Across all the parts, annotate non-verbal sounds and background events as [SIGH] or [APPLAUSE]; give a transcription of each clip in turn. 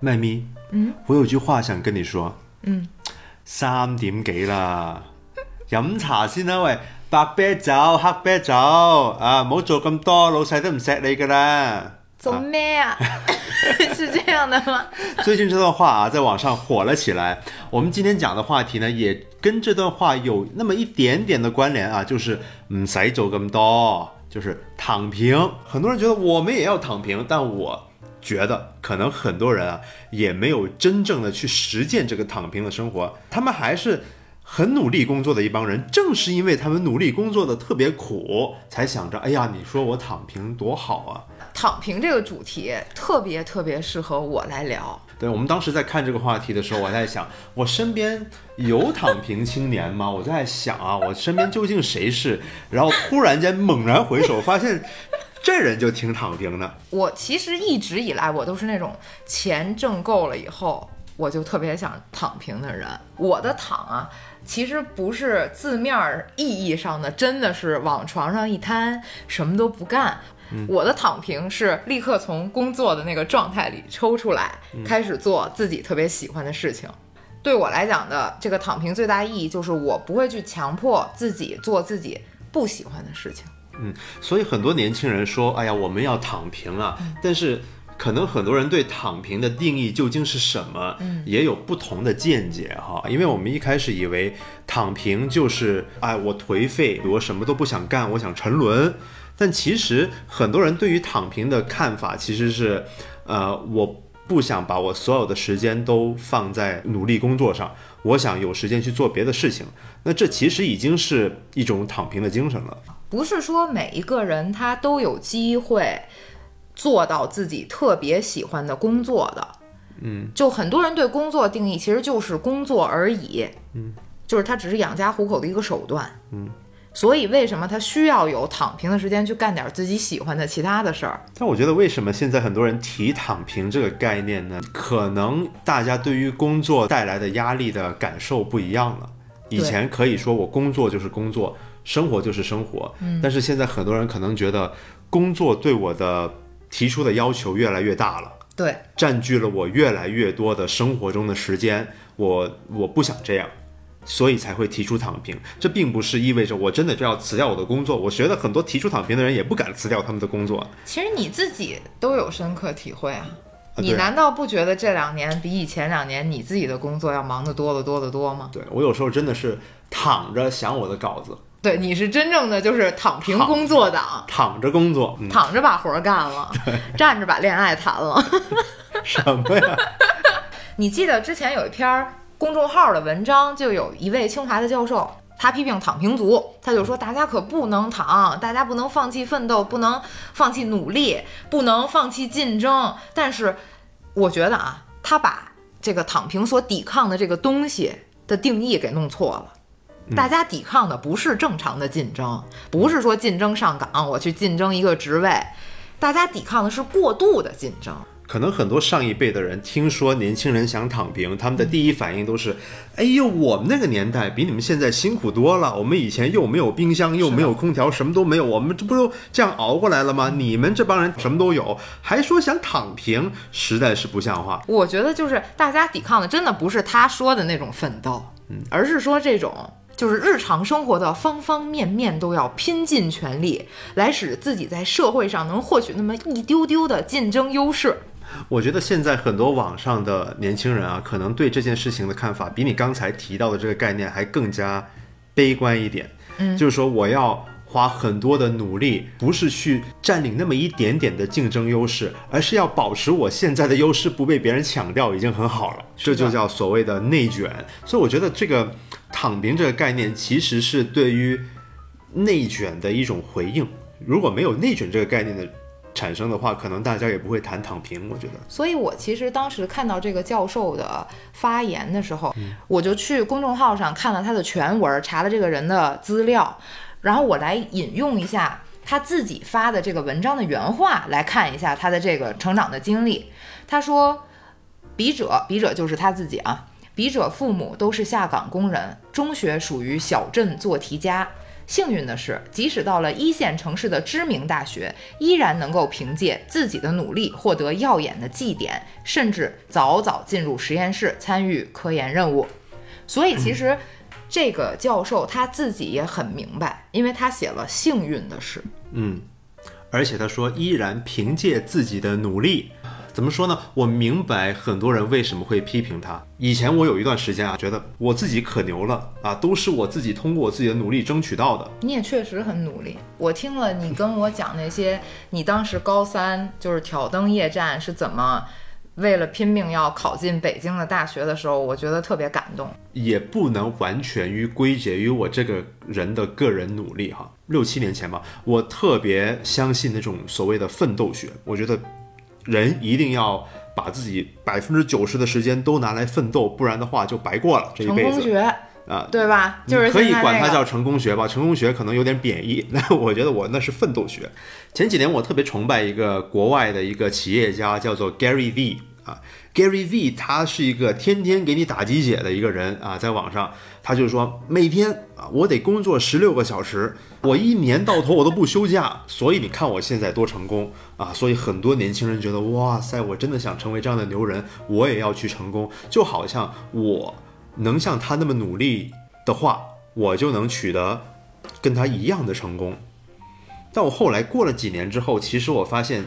麦咪，嗯，我有句话想跟你说，嗯，三點幾啦，[LAUGHS] 飲茶先啦，喂，白啤酒、黑啤酒，啊，唔好做咁多，老細都唔錫你噶啦。做咩啊？[LAUGHS] 是这样的吗？[LAUGHS] 最近这段话啊，在网上火了起来。我们今天讲的话题呢，也跟这段话有那么一点点的关联啊，就是唔使做咁多，就是躺平。很多人觉得我们也要躺平，但我觉得可能很多人啊，也没有真正的去实践这个躺平的生活，他们还是。很努力工作的一帮人，正是因为他们努力工作的特别苦，才想着，哎呀，你说我躺平多好啊！躺平这个主题特别特别适合我来聊。对我们当时在看这个话题的时候，我在想，我身边有躺平青年吗？我在想啊，我身边究竟谁是？然后突然间猛然回首，发现这人就挺躺平的。我其实一直以来，我都是那种钱挣够了以后，我就特别想躺平的人。我的躺啊。其实不是字面意义上的，真的是往床上一瘫，什么都不干。我的躺平是立刻从工作的那个状态里抽出来，开始做自己特别喜欢的事情。对我来讲的这个躺平最大意义就是我不会去强迫自己做自己不喜欢的事情。嗯，所以很多年轻人说：“哎呀，我们要躺平啊！”但是。可能很多人对躺平的定义究竟是什么，也有不同的见解哈。因为我们一开始以为躺平就是哎我颓废，我什么都不想干，我想沉沦。但其实很多人对于躺平的看法其实是，呃，我不想把我所有的时间都放在努力工作上，我想有时间去做别的事情。那这其实已经是一种躺平的精神了。不是说每一个人他都有机会。做到自己特别喜欢的工作的，嗯，就很多人对工作定义其实就是工作而已，嗯，就是他只是养家糊口的一个手段，嗯，所以为什么他需要有躺平的时间去干点自己喜欢的其他的事儿？但我觉得为什么现在很多人提躺平这个概念呢？可能大家对于工作带来的压力的感受不一样了。以前可以说我工作就是工作，生活就是生活，嗯，但是现在很多人可能觉得工作对我的提出的要求越来越大了，对，占据了我越来越多的生活中的时间，我我不想这样，所以才会提出躺平。这并不是意味着我真的就要辞掉我的工作。我觉得很多提出躺平的人也不敢辞掉他们的工作。其实你自己都有深刻体会啊，啊你难道不觉得这两年比以前两年你自己的工作要忙得多得多得多吗？对我有时候真的是躺着想我的稿子，对，你是真正的就是躺平工作党，躺着工作，嗯、躺着把活儿干了，站着把恋爱谈了。[LAUGHS] 什么呀？[LAUGHS] 你记得之前有一篇公众号的文章，就有一位清华的教授，他批评躺平族，他就说大家可不能躺，大家不能放弃奋斗，不能放弃努力，不能放弃竞争。但是我觉得啊，他把这个躺平所抵抗的这个东西的定义给弄错了。大家抵抗的不是正常的竞争，不是说竞争上岗，我去竞争一个职位，大家抵抗的是过度的竞争。可能很多上一辈的人听说年轻人想躺平，他们的第一反应都是：哎呦，我们那个年代比你们现在辛苦多了。我们以前又没有冰箱，又没有空调，什么都没有，我们这不都这样熬过来了吗？你们这帮人什么都有，还说想躺平，实在是不像话。我觉得就是大家抵抗的，真的不是他说的那种奋斗，嗯，而是说这种就是日常生活的方方面面都要拼尽全力，来使自己在社会上能获取那么一丢丢的竞争优势。我觉得现在很多网上的年轻人啊，可能对这件事情的看法，比你刚才提到的这个概念还更加悲观一点。嗯就是说我要花很多的努力，不是去占领那么一点点的竞争优势，而是要保持我现在的优势不被别人抢掉，已经很好了。这就叫所谓的内卷。所以我觉得这个躺平这个概念，其实是对于内卷的一种回应。如果没有内卷这个概念的产生的话，可能大家也不会谈躺平。我觉得。所以我其实当时看到这个教授的发言的时候，我就去公众号上看了他的全文，查了这个人的资料，然后我来引用一下他自己发的这个文章的原话，来看一下他的这个成长的经历。他说：“笔者，笔者就是他自己啊。笔者父母都是下岗工人，中学属于小镇做题家。”幸运的是，即使到了一线城市的知名大学，依然能够凭借自己的努力获得耀眼的绩点，甚至早早进入实验室参与科研任务。所以，其实这个教授他自己也很明白，因为他写了幸运的事。嗯，而且他说，依然凭借自己的努力。怎么说呢？我明白很多人为什么会批评他。以前我有一段时间啊，觉得我自己可牛了啊，都是我自己通过我自己的努力争取到的。你也确实很努力。我听了你跟我讲那些，你当时高三就是挑灯夜战是怎么为了拼命要考进北京的大学的时候，我觉得特别感动。也不能完全于归结于我这个人的个人努力哈。六七年前吧，我特别相信那种所谓的奋斗学，我觉得。人一定要把自己百分之九十的时间都拿来奋斗，不然的话就白过了这一辈子。成功学啊，对吧？就是可以管它叫成功学吧。成功学可能有点贬义，那我觉得我那是奋斗学。前几年我特别崇拜一个国外的一个企业家，叫做 Gary V 啊。Gary V 他是一个天天给你打鸡血的一个人啊，在网上他就说每天啊我得工作十六个小时，我一年到头我都不休假，所以你看我现在多成功啊！所以很多年轻人觉得哇塞，我真的想成为这样的牛人，我也要去成功，就好像我能像他那么努力的话，我就能取得跟他一样的成功。但我后来过了几年之后，其实我发现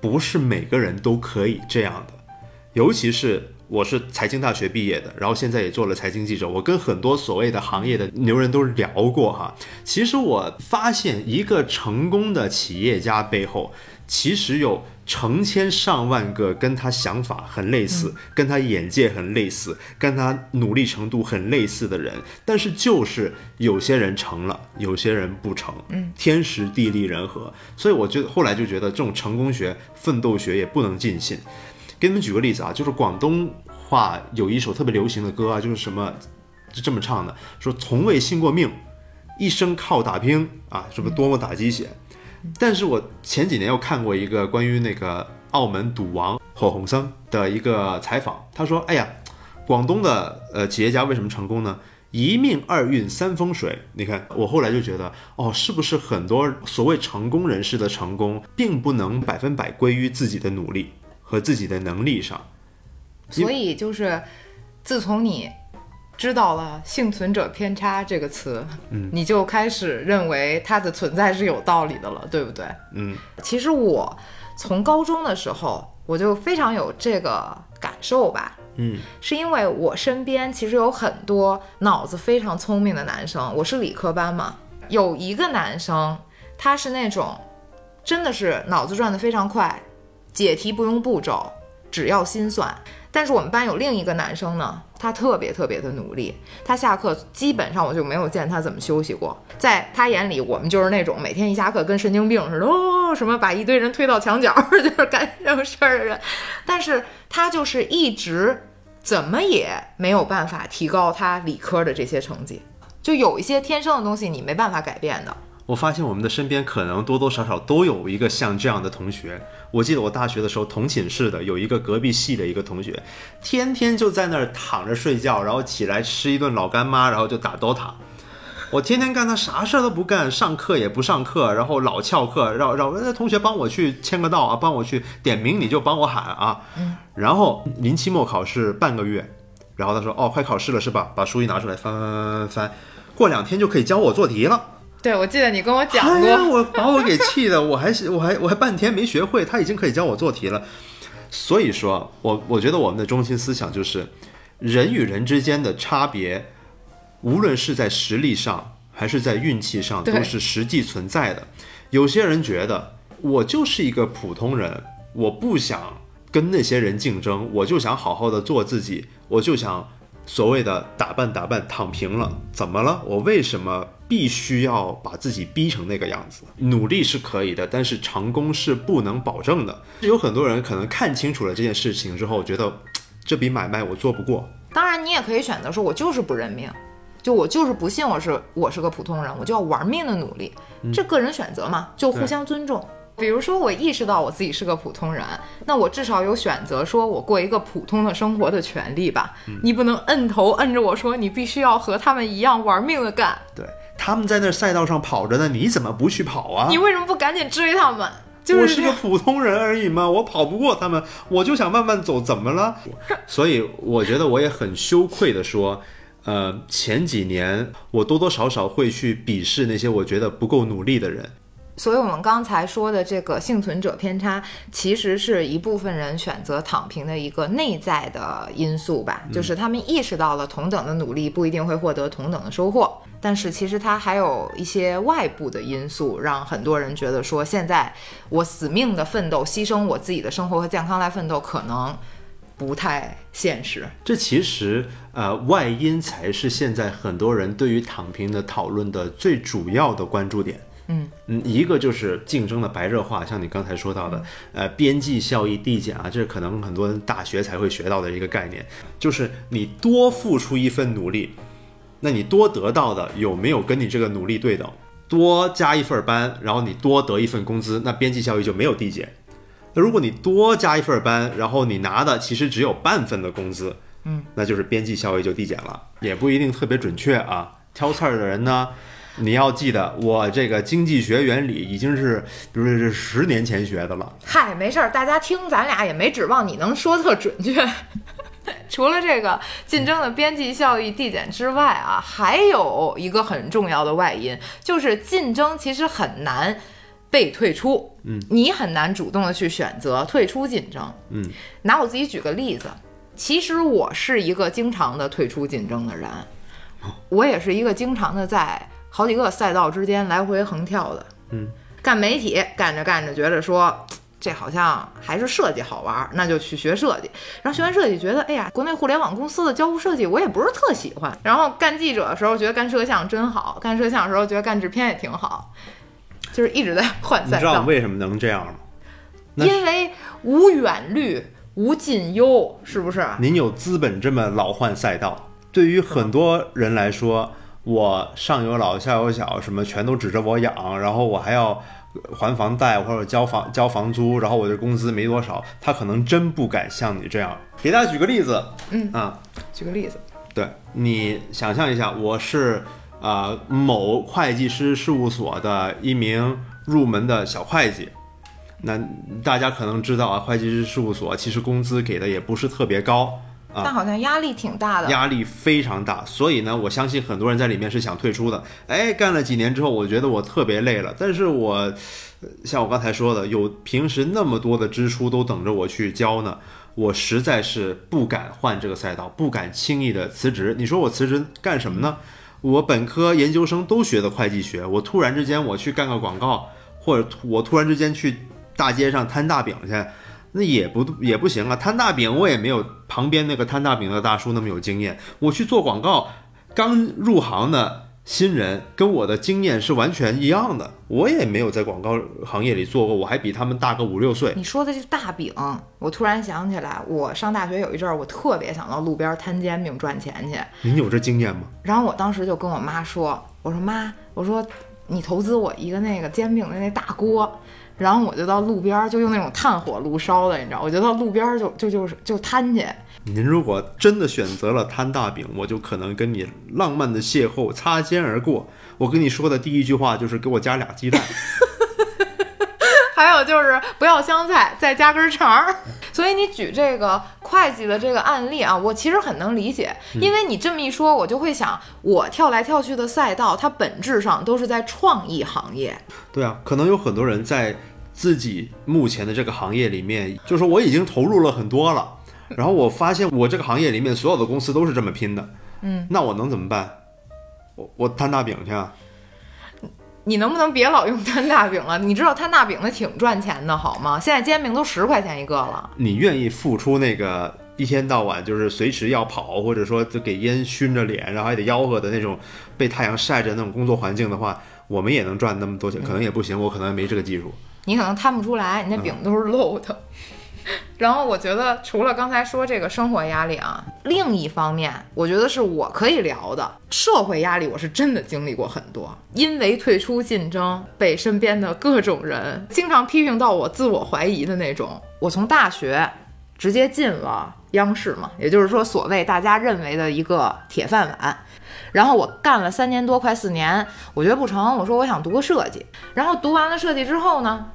不是每个人都可以这样的。尤其是我是财经大学毕业的，然后现在也做了财经记者。我跟很多所谓的行业的牛人都聊过哈。其实我发现，一个成功的企业家背后，其实有成千上万个跟他想法很类似、跟他眼界很类似、跟他努力程度很类似的人。但是就是有些人成了，有些人不成。嗯，天时地利人和。所以我就后来就觉得，这种成功学、奋斗学也不能尽信。给你们举个例子啊，就是广东话有一首特别流行的歌啊，就是什么，就这么唱的，说从未信过命，一生靠打拼啊，什么多么打鸡血。但是我前几年又看过一个关于那个澳门赌王火鸿生的一个采访，他说，哎呀，广东的呃企业家为什么成功呢？一命二运三风水。你看，我后来就觉得，哦，是不是很多所谓成功人士的成功，并不能百分百归于自己的努力。和自己的能力上，所以就是自从你知道了“幸存者偏差”这个词，嗯，你就开始认为它的存在是有道理的了，对不对？嗯，其实我从高中的时候我就非常有这个感受吧，嗯，是因为我身边其实有很多脑子非常聪明的男生，我是理科班嘛，有一个男生他是那种真的是脑子转得非常快。解题不用步骤，只要心算。但是我们班有另一个男生呢，他特别特别的努力。他下课基本上我就没有见他怎么休息过。在他眼里，我们就是那种每天一下课跟神经病似的，哦，什么把一堆人推到墙角，[LAUGHS] 就是干这种事儿的人。但是他就是一直怎么也没有办法提高他理科的这些成绩。就有一些天生的东西，你没办法改变的。我发现我们的身边可能多多少少都有一个像这样的同学。我记得我大学的时候同寝室的有一个隔壁系的一个同学，天天就在那儿躺着睡觉，然后起来吃一顿老干妈，然后就打 DOTA。我天天干他啥事儿都不干，上课也不上课，然后老翘课，让让那同学帮我去签个到啊，帮我去点名，你就帮我喊啊。嗯。然后临期末考试半个月，然后他说哦，快考试了是吧？把书一拿出来翻翻翻翻翻，过两天就可以教我做题了。对，我记得你跟我讲过，我把我给气的，我还是我还我还半天没学会，他已经可以教我做题了。所以说，我我觉得我们的中心思想就是，人与人之间的差别，无论是在实力上还是在运气上，都是实际存在的。有些人觉得我就是一个普通人，我不想跟那些人竞争，我就想好好的做自己，我就想。所谓的打扮打扮躺平了，怎么了？我为什么必须要把自己逼成那个样子？努力是可以的，但是成功是不能保证的。有很多人可能看清楚了这件事情之后，觉得这笔买卖我做不过。当然，你也可以选择说，我就是不认命，就我就是不信我是我是个普通人，我就要玩命的努力，这个人选择嘛，就互相尊重。比如说，我意识到我自己是个普通人，那我至少有选择说我过一个普通的生活的权利吧。你不能摁头摁着我说你必须要和他们一样玩命的干。对，他们在那赛道上跑着呢，你怎么不去跑啊？你为什么不赶紧追他们？就我是个普通人而已嘛，我跑不过他们，我就想慢慢走，怎么了？[LAUGHS] 所以我觉得我也很羞愧的说，呃，前几年我多多少少会去鄙视那些我觉得不够努力的人。所以，我们刚才说的这个幸存者偏差，其实是一部分人选择躺平的一个内在的因素吧，就是他们意识到了同等的努力不一定会获得同等的收获，但是其实它还有一些外部的因素，让很多人觉得说，现在我死命的奋斗，牺牲我自己的生活和健康来奋斗，可能不太现实。这其实呃外因才是现在很多人对于躺平的讨论的最主要的关注点。嗯嗯，一个就是竞争的白热化，像你刚才说到的，呃，边际效益递减啊，这可能很多大学才会学到的一个概念，就是你多付出一份努力，那你多得到的有没有跟你这个努力对等？多加一份班，然后你多得一份工资，那边际效益就没有递减。那如果你多加一份班，然后你拿的其实只有半份的工资，嗯，那就是边际效益就递减了，也不一定特别准确啊。挑刺儿的人呢，你要记得，我这个经济学原理已经是，比如说是十年前学的了。嗨，没事儿，大家听咱俩也没指望你能说特准确。[LAUGHS] 除了这个竞争的边际效益递减之外啊，还有一个很重要的外因，就是竞争其实很难被退出。嗯，你很难主动的去选择退出竞争。嗯，拿我自己举个例子，其实我是一个经常的退出竞争的人，我也是一个经常的在好几个赛道之间来回横跳的。嗯，干媒体干着干着，觉得说这好像还是设计好玩儿，那就去学设计。然后学完设计，觉得哎呀，国内互联网公司的交互设计我也不是特喜欢。然后干记者的时候，觉得干摄像真好；干摄像的时候，觉得干制片也挺好。就是一直在换赛道你知道，为什么能这样吗？因为无远虑，无近忧，是不是？您有资本这么老换赛道，对于很多人来说，我上有老下有小，什么全都指着我养，然后我还要还房贷或者交房交房租，然后我的工资没多少，他可能真不敢像你这样。给大家举个例子，嗯啊，举个例子，对你想象一下，我是啊、呃某会计师事务所的一名入门的小会计。那大家可能知道啊，会计师事务所其实工资给的也不是特别高啊，但好像压力挺大的。压力非常大，所以呢，我相信很多人在里面是想退出的。哎，干了几年之后，我觉得我特别累了，但是我呃像我刚才说的，有平时那么多的支出都等着我去交呢，我实在是不敢换这个赛道，不敢轻易的辞职。你说我辞职干什么呢？我本科、研究生都学的会计学，我突然之间我去干个广告，或者我突然之间去大街上摊大饼去，那也不也不行啊！摊大饼我也没有旁边那个摊大饼的大叔那么有经验。我去做广告，刚入行的新人跟我的经验是完全一样的，我也没有在广告行业里做过，我还比他们大个五六岁。你说的这大饼，我突然想起来，我上大学有一阵儿，我特别想到路边摊煎饼赚钱去。您有这经验吗？然后我当时就跟我妈说：“我说妈，我说你投资我一个那个煎饼的那大锅。”然后我就到路边儿，就用那种炭火炉烧的，你知道，我就到路边儿就就就是就摊去。您如果真的选择了摊大饼，我就可能跟你浪漫的邂逅擦肩而过。我跟你说的第一句话就是给我加俩鸡蛋。[LAUGHS] 还有就是不要香菜，再加根肠儿。所以你举这个会计的这个案例啊，我其实很能理解，因为你这么一说，我就会想，我跳来跳去的赛道，它本质上都是在创意行业。对啊，可能有很多人在自己目前的这个行业里面，就是说我已经投入了很多了，然后我发现我这个行业里面所有的公司都是这么拼的，嗯，那我能怎么办？我我摊大饼去啊！你能不能别老用摊大饼了？你知道摊大饼的挺赚钱的，好吗？现在煎饼都十块钱一个了。你愿意付出那个一天到晚就是随时要跑，或者说就给烟熏着脸，然后还得吆喝的那种被太阳晒着那种工作环境的话，我们也能赚那么多钱，可能也不行，我可能没这个技术。你可能摊不出来，你那饼都是漏的。然后我觉得，除了刚才说这个生活压力啊，另一方面，我觉得是我可以聊的社会压力，我是真的经历过很多。因为退出竞争，被身边的各种人经常批评到我自我怀疑的那种。我从大学直接进了央视嘛，也就是说，所谓大家认为的一个铁饭碗。然后我干了三年多，快四年，我觉得不成，我说我想读个设计。然后读完了设计之后呢，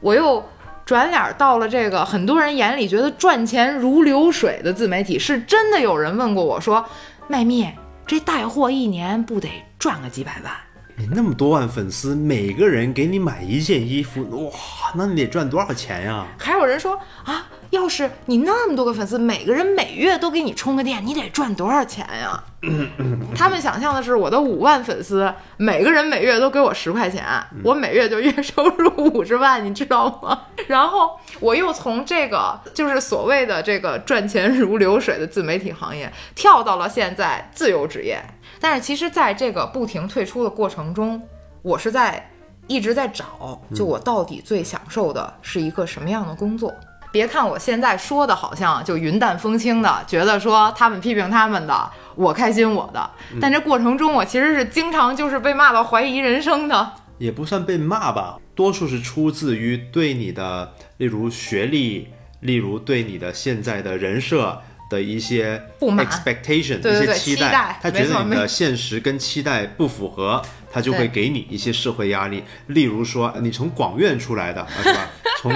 我又转脸到了这个很多人眼里觉得赚钱如流水的自媒体。是真的有人问过我说，麦蜜这带货一年不得赚个几百万？你那么多万粉丝，每个人给你买一件衣服，哇，那你得赚多少钱呀？还有人说啊，要是你那么多个粉丝，每个人每月都给你充个电，你得赚多少钱呀？[LAUGHS] 他们想象的是我的五万粉丝，每个人每月都给我十块钱，我每月就月收入五十万，你知道吗？[LAUGHS] 然后我又从这个就是所谓的这个赚钱如流水的自媒体行业，跳到了现在自由职业。但是其实，在这个不停退出的过程中，我是在一直在找，就我到底最享受的是一个什么样的工作？别看我现在说的好像就云淡风轻的，觉得说他们批评他们的，我开心我的，但这过程中我其实是经常就是被骂到怀疑人生的。也不算被骂吧，多数是出自于对你的，例如学历，例如对你的现在的人设。的一些不满 expectation，一些期待，他觉得你的现实跟期待不符合，他就会给你一些社会压力。例如说，你从广院出来的，是吧？[LAUGHS] 从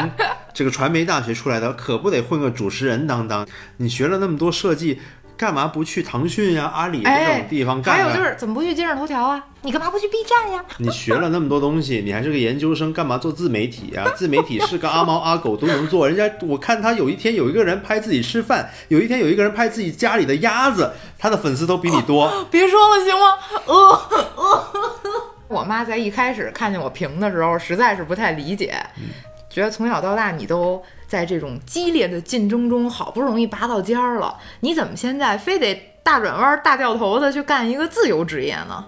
这个传媒大学出来的，可不得混个主持人当当？你学了那么多设计。干嘛不去腾讯呀、阿里这种地方干？还有就是怎么不去今日头条啊？你干嘛不去 B 站呀？你学了那么多东西，你还是个研究生，干嘛做自媒体呀？自媒体是个阿猫阿狗都能做。人家我看他有一天有一个人拍自己吃饭，有一天有一个人拍自己家里的鸭子，他的粉丝都比你多。[LAUGHS] 别说了行吗？呃呃，[LAUGHS] 我妈在一开始看见我评的时候，实在是不太理解，觉得从小到大你都。在这种激烈的竞争中，好不容易拔到尖儿了，你怎么现在非得大转弯、大掉头的去干一个自由职业呢？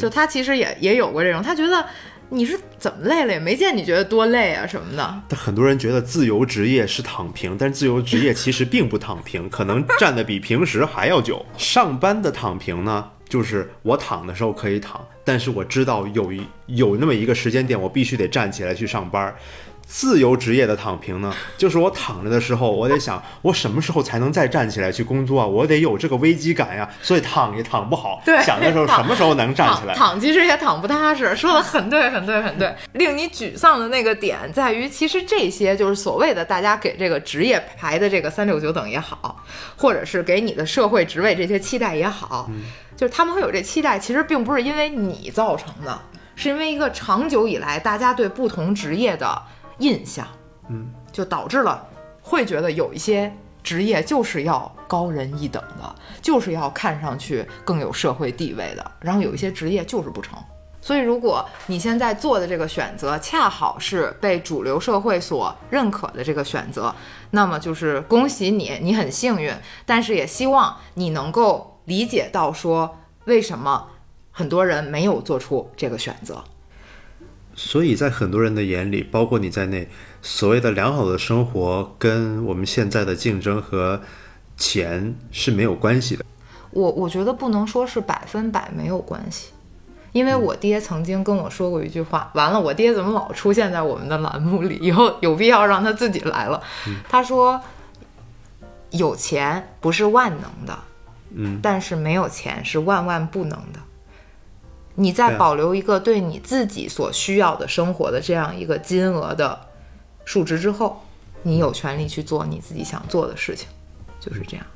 就他其实也也有过这种，他觉得你是怎么累了，也没见你觉得多累啊什么的。但很多人觉得自由职业是躺平，但自由职业其实并不躺平，可能站的比平时还要久。上班的躺平呢，就是我躺的时候可以躺，但是我知道有一有那么一个时间点，我必须得站起来去上班。自由职业的躺平呢，[LAUGHS] 就是我躺着的时候，我得想我什么时候才能再站起来去工作啊？我得有这个危机感呀，所以躺也躺不好。[LAUGHS] 对，想的时候什么时候能站起来？躺其实也躺不踏实，说的很对，很对，很对。令你沮丧的那个点在于，其实这些就是所谓的大家给这个职业排的这个三六九等也好，或者是给你的社会职位这些期待也好，就是他们会有这期待，其实并不是因为你造成的，是因为一个长久以来大家对不同职业的。印象，嗯，就导致了会觉得有一些职业就是要高人一等的，就是要看上去更有社会地位的，然后有一些职业就是不成。所以，如果你现在做的这个选择恰好是被主流社会所认可的这个选择，那么就是恭喜你，你很幸运。但是也希望你能够理解到，说为什么很多人没有做出这个选择。所以在很多人的眼里，包括你在内，所谓的良好的生活跟我们现在的竞争和钱是没有关系的。我我觉得不能说是百分百没有关系，因为我爹曾经跟我说过一句话。完了，我爹怎么老出现在我们的栏目里？以后 [LAUGHS] 有必要让他自己来了。他说：“有钱不是万能的，嗯，但是没有钱是万万不能的。”你在保留一个对你自己所需要的生活的这样一个金额的数值之后，你有权利去做你自己想做的事情，就是这样。